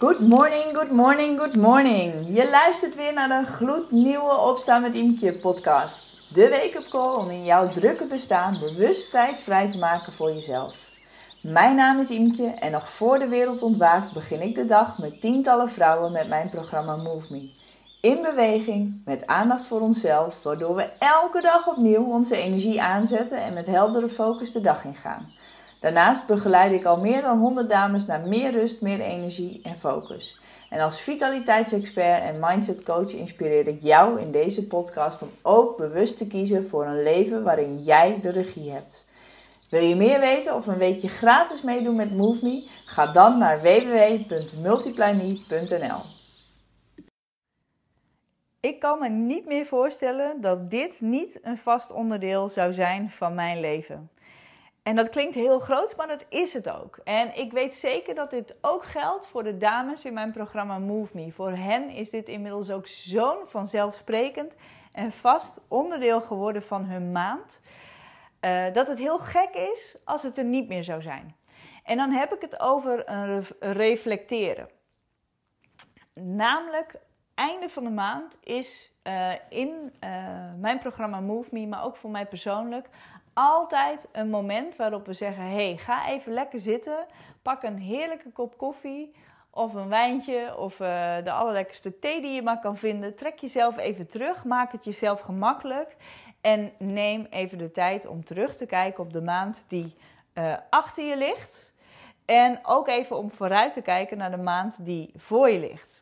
Good morning, good morning, good morning. Je luistert weer naar de gloednieuwe Opstaan met Imke podcast. De wake-up call om in jouw drukke bestaan bewust tijd vrij te maken voor jezelf. Mijn naam is Imke en nog voor de wereld ontwaakt begin ik de dag met tientallen vrouwen met mijn programma Move Me. In beweging, met aandacht voor onszelf, waardoor we elke dag opnieuw onze energie aanzetten en met heldere focus de dag ingaan. Daarnaast begeleid ik al meer dan 100 dames naar meer rust, meer energie en focus. En als vitaliteitsexpert en mindset coach inspireer ik jou in deze podcast om ook bewust te kiezen voor een leven waarin jij de regie hebt. Wil je meer weten of een weekje gratis meedoen met Move Me? Ga dan naar www.multiplyme.nl. Ik kan me niet meer voorstellen dat dit niet een vast onderdeel zou zijn van mijn leven. En dat klinkt heel groot, maar dat is het ook. En ik weet zeker dat dit ook geldt voor de dames in mijn programma Move Me. Voor hen is dit inmiddels ook zo'n vanzelfsprekend en vast onderdeel geworden van hun maand. Uh, dat het heel gek is als het er niet meer zou zijn. En dan heb ik het over reflecteren. Namelijk, einde van de maand is uh, in uh, mijn programma Move Me, maar ook voor mij persoonlijk, altijd een moment waarop we zeggen: hey, ga even lekker zitten. Pak een heerlijke kop koffie of een wijntje of uh, de allerlekkerste thee die je maar kan vinden. Trek jezelf even terug, maak het jezelf gemakkelijk en neem even de tijd om terug te kijken op de maand die uh, achter je ligt. En ook even om vooruit te kijken naar de maand die voor je ligt.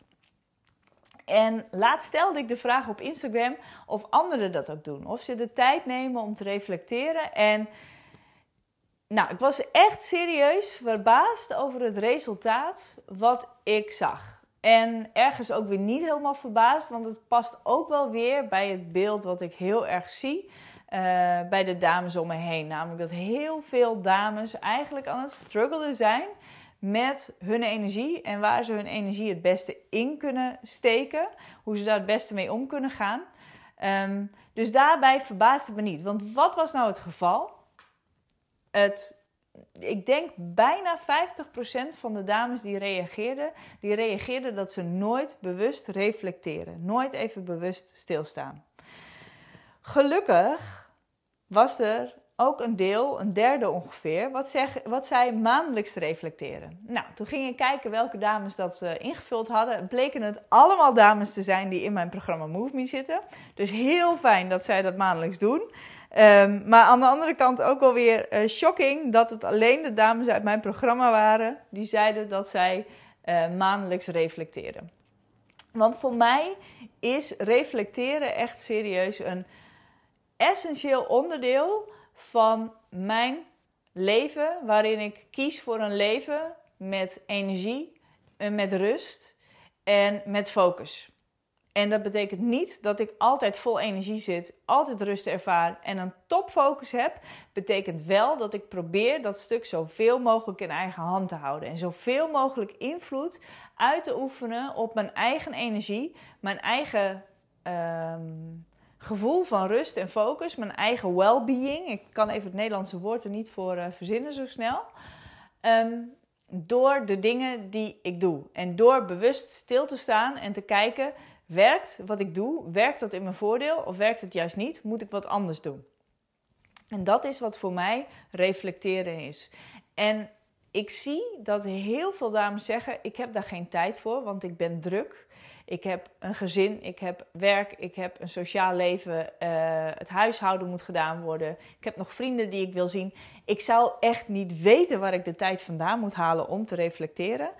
En laatst stelde ik de vraag op Instagram of anderen dat ook doen. Of ze de tijd nemen om te reflecteren. En nou, ik was echt serieus verbaasd over het resultaat wat ik zag. En ergens ook weer niet helemaal verbaasd, want het past ook wel weer bij het beeld wat ik heel erg zie uh, bij de dames om me heen. Namelijk dat heel veel dames eigenlijk aan het struggelen zijn met hun energie en waar ze hun energie het beste in kunnen steken. Hoe ze daar het beste mee om kunnen gaan. Um, dus daarbij verbaasde me niet. Want wat was nou het geval? Het, ik denk bijna 50% van de dames die reageerden, die reageerden dat ze nooit bewust reflecteren. Nooit even bewust stilstaan. Gelukkig was er ook een deel, een derde ongeveer, wat, zeg, wat zij maandelijks reflecteren. Nou, toen ging ik kijken welke dames dat uh, ingevuld hadden. Bleken het allemaal dames te zijn die in mijn programma Move Me zitten. Dus heel fijn dat zij dat maandelijks doen. Um, maar aan de andere kant ook alweer uh, shocking dat het alleen de dames uit mijn programma waren die zeiden dat zij uh, maandelijks reflecteren. Want voor mij is reflecteren echt serieus een essentieel onderdeel van mijn leven, waarin ik kies voor een leven met energie, met rust en met focus. En dat betekent niet dat ik altijd vol energie zit, altijd rust ervaar en een topfocus heb. Betekent wel dat ik probeer dat stuk zoveel mogelijk in eigen hand te houden. En zoveel mogelijk invloed uit te oefenen op mijn eigen energie, mijn eigen um, gevoel van rust en focus, mijn eigen well-being. Ik kan even het Nederlandse woord er niet voor uh, verzinnen zo snel. Um, door de dingen die ik doe. En door bewust stil te staan en te kijken: werkt wat ik doe? Werkt dat in mijn voordeel of werkt het juist niet? Moet ik wat anders doen? En dat is wat voor mij reflecteren is. En ik zie dat heel veel dames zeggen: ik heb daar geen tijd voor, want ik ben druk. Ik heb een gezin, ik heb werk, ik heb een sociaal leven. Uh, het huishouden moet gedaan worden. Ik heb nog vrienden die ik wil zien. Ik zou echt niet weten waar ik de tijd vandaan moet halen om te reflecteren.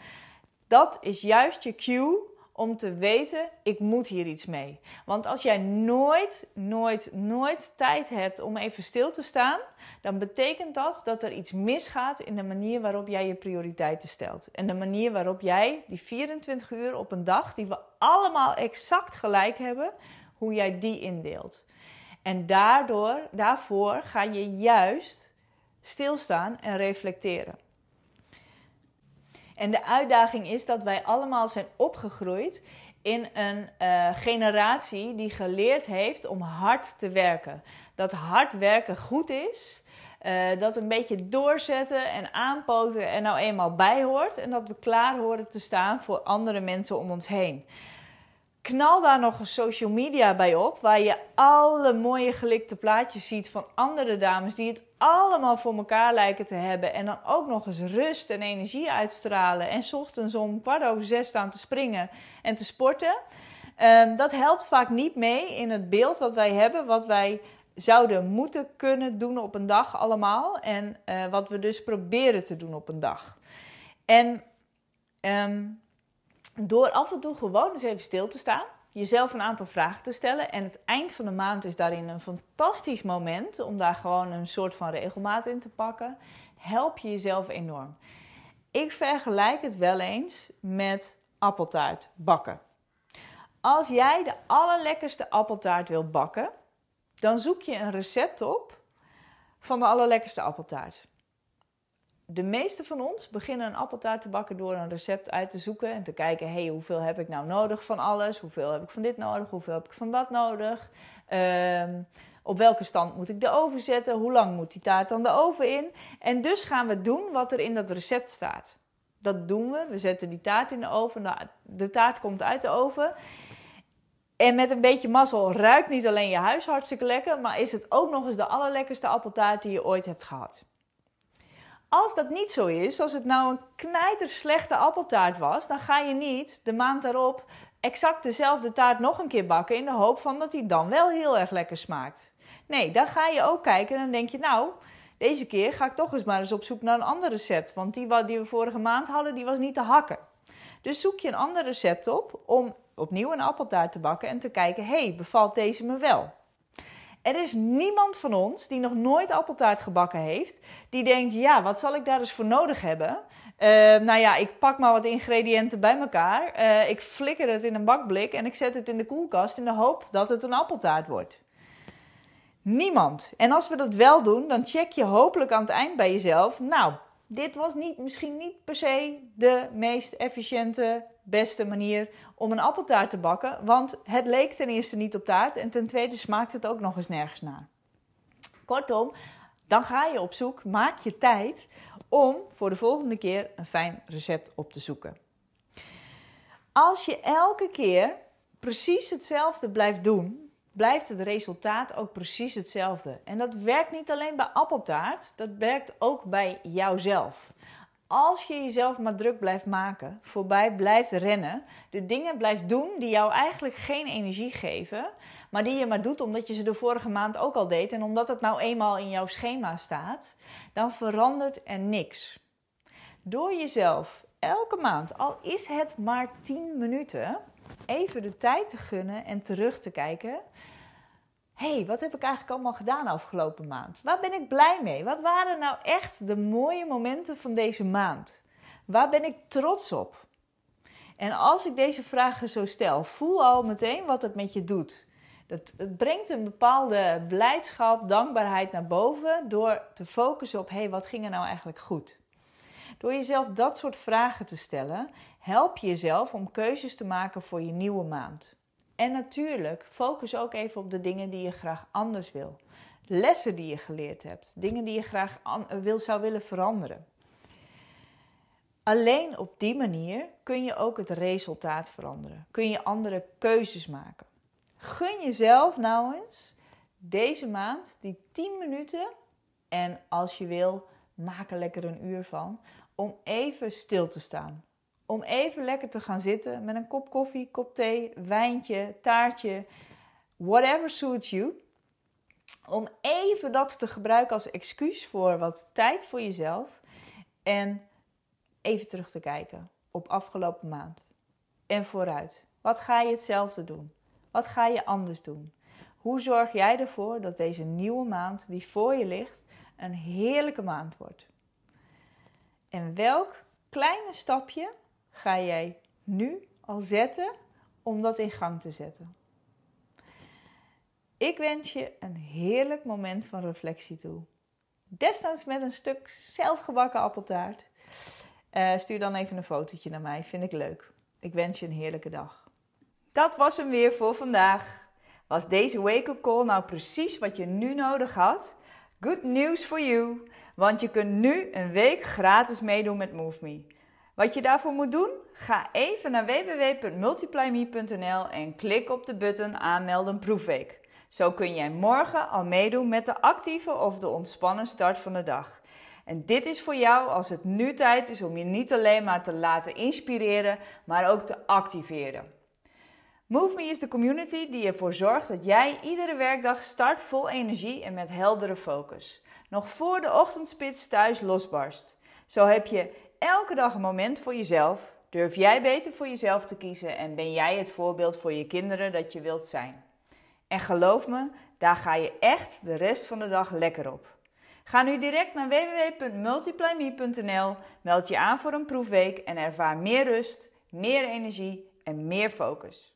Dat is juist je cue om te weten, ik moet hier iets mee. Want als jij nooit, nooit, nooit tijd hebt om even stil te staan, dan betekent dat dat er iets misgaat in de manier waarop jij je prioriteiten stelt. En de manier waarop jij die 24 uur op een dag, die we allemaal exact gelijk hebben, hoe jij die indeelt. En daardoor, daarvoor ga je juist stilstaan en reflecteren. En de uitdaging is dat wij allemaal zijn opgegroeid in een uh, generatie die geleerd heeft om hard te werken. Dat hard werken goed is. uh, dat een beetje doorzetten en aanpoten er nou eenmaal bij hoort. En dat we klaar horen te staan voor andere mensen om ons heen. Knal daar nog een social media bij op, waar je alle mooie gelikte plaatjes ziet van andere dames die het allemaal voor elkaar lijken te hebben. En dan ook nog eens rust en energie uitstralen. En ochtends om kwart over zes staan te springen en te sporten. Um, dat helpt vaak niet mee in het beeld wat wij hebben, wat wij zouden moeten kunnen doen op een dag allemaal. En uh, wat we dus proberen te doen op een dag. En um, door af en toe gewoon eens even stil te staan, jezelf een aantal vragen te stellen. En het eind van de maand is daarin een fantastisch moment om daar gewoon een soort van regelmaat in te pakken. Help je jezelf enorm. Ik vergelijk het wel eens met appeltaart bakken. Als jij de allerlekkerste appeltaart wil bakken, dan zoek je een recept op van de allerlekkerste appeltaart de meeste van ons beginnen een appeltaart te bakken door een recept uit te zoeken en te kijken: hey, hoeveel heb ik nou nodig van alles? Hoeveel heb ik van dit nodig? Hoeveel heb ik van dat nodig? Ehm, op welke stand moet ik de oven zetten? Hoe lang moet die taart dan de oven in? En dus gaan we doen wat er in dat recept staat. Dat doen we. We zetten die taart in de oven. Nou, de taart komt uit de oven. En met een beetje mazzel ruikt niet alleen je huis hartstikke lekker, maar is het ook nog eens de allerlekkerste appeltaart die je ooit hebt gehad. Als dat niet zo is, als het nou een knijter slechte appeltaart was, dan ga je niet de maand daarop exact dezelfde taart nog een keer bakken in de hoop van dat die dan wel heel erg lekker smaakt. Nee, dan ga je ook kijken en dan denk je, nou, deze keer ga ik toch eens maar eens op zoek naar een ander recept. Want die die we vorige maand hadden, die was niet te hakken. Dus zoek je een ander recept op om opnieuw een appeltaart te bakken en te kijken, hey, bevalt deze me wel? Er is niemand van ons die nog nooit appeltaart gebakken heeft, die denkt: ja, wat zal ik daar eens voor nodig hebben? Uh, nou ja, ik pak maar wat ingrediënten bij elkaar. Uh, ik flikker het in een bakblik en ik zet het in de koelkast in de hoop dat het een appeltaart wordt. Niemand. En als we dat wel doen, dan check je hopelijk aan het eind bij jezelf. Nou, dit was niet, misschien niet per se de meest efficiënte, beste manier om een appeltaart te bakken. Want het leek ten eerste niet op taart en ten tweede smaakt het ook nog eens nergens naar. Kortom, dan ga je op zoek, maak je tijd om voor de volgende keer een fijn recept op te zoeken. Als je elke keer precies hetzelfde blijft doen, blijft het resultaat ook precies hetzelfde. En dat werkt niet alleen bij appeltaart, dat werkt ook bij jouzelf. Als je jezelf maar druk blijft maken, voorbij blijft rennen, de dingen blijft doen die jou eigenlijk geen energie geven, maar die je maar doet omdat je ze de vorige maand ook al deed en omdat het nou eenmaal in jouw schema staat, dan verandert er niks. Door jezelf elke maand, al is het maar 10 minuten, even de tijd te gunnen en terug te kijken. Hé, hey, wat heb ik eigenlijk allemaal gedaan afgelopen maand? Waar ben ik blij mee? Wat waren nou echt de mooie momenten van deze maand? Waar ben ik trots op? En als ik deze vragen zo stel, voel al meteen wat het met je doet. Dat, het brengt een bepaalde blijdschap, dankbaarheid naar boven door te focussen op: hé, hey, wat ging er nou eigenlijk goed? Door jezelf dat soort vragen te stellen, help je jezelf om keuzes te maken voor je nieuwe maand. En natuurlijk, focus ook even op de dingen die je graag anders wil. Lessen die je geleerd hebt, dingen die je graag wil, zou willen veranderen. Alleen op die manier kun je ook het resultaat veranderen. Kun je andere keuzes maken. Gun jezelf nou eens deze maand die 10 minuten en als je wil, maak er lekker een uur van om even stil te staan. Om even lekker te gaan zitten met een kop koffie, kop thee, wijntje, taartje, whatever suits you. Om even dat te gebruiken als excuus voor wat tijd voor jezelf. En even terug te kijken op afgelopen maand. En vooruit. Wat ga je hetzelfde doen? Wat ga je anders doen? Hoe zorg jij ervoor dat deze nieuwe maand die voor je ligt een heerlijke maand wordt? En welk kleine stapje ga jij nu al zetten om dat in gang te zetten? Ik wens je een heerlijk moment van reflectie toe. Desnoods met een stuk zelfgebakken appeltaart. Uh, stuur dan even een fotootje naar mij, vind ik leuk. Ik wens je een heerlijke dag. Dat was hem weer voor vandaag. Was deze wake-up call nou precies wat je nu nodig had? Good news for you, want je kunt nu een week gratis meedoen met MoveMe. Wat je daarvoor moet doen? Ga even naar www.multiplyme.nl en klik op de button aanmelden proefweek. Zo kun jij morgen al meedoen met de actieve of de ontspannen start van de dag. En dit is voor jou als het nu tijd is om je niet alleen maar te laten inspireren, maar ook te activeren. MoveMe is de community die ervoor zorgt dat jij iedere werkdag start vol energie en met heldere focus. Nog voor de ochtendspits thuis losbarst. Zo heb je elke dag een moment voor jezelf. Durf jij beter voor jezelf te kiezen en ben jij het voorbeeld voor je kinderen dat je wilt zijn. En geloof me, daar ga je echt de rest van de dag lekker op. Ga nu direct naar www.multiplyme.nl, meld je aan voor een proefweek en ervaar meer rust, meer energie en meer focus.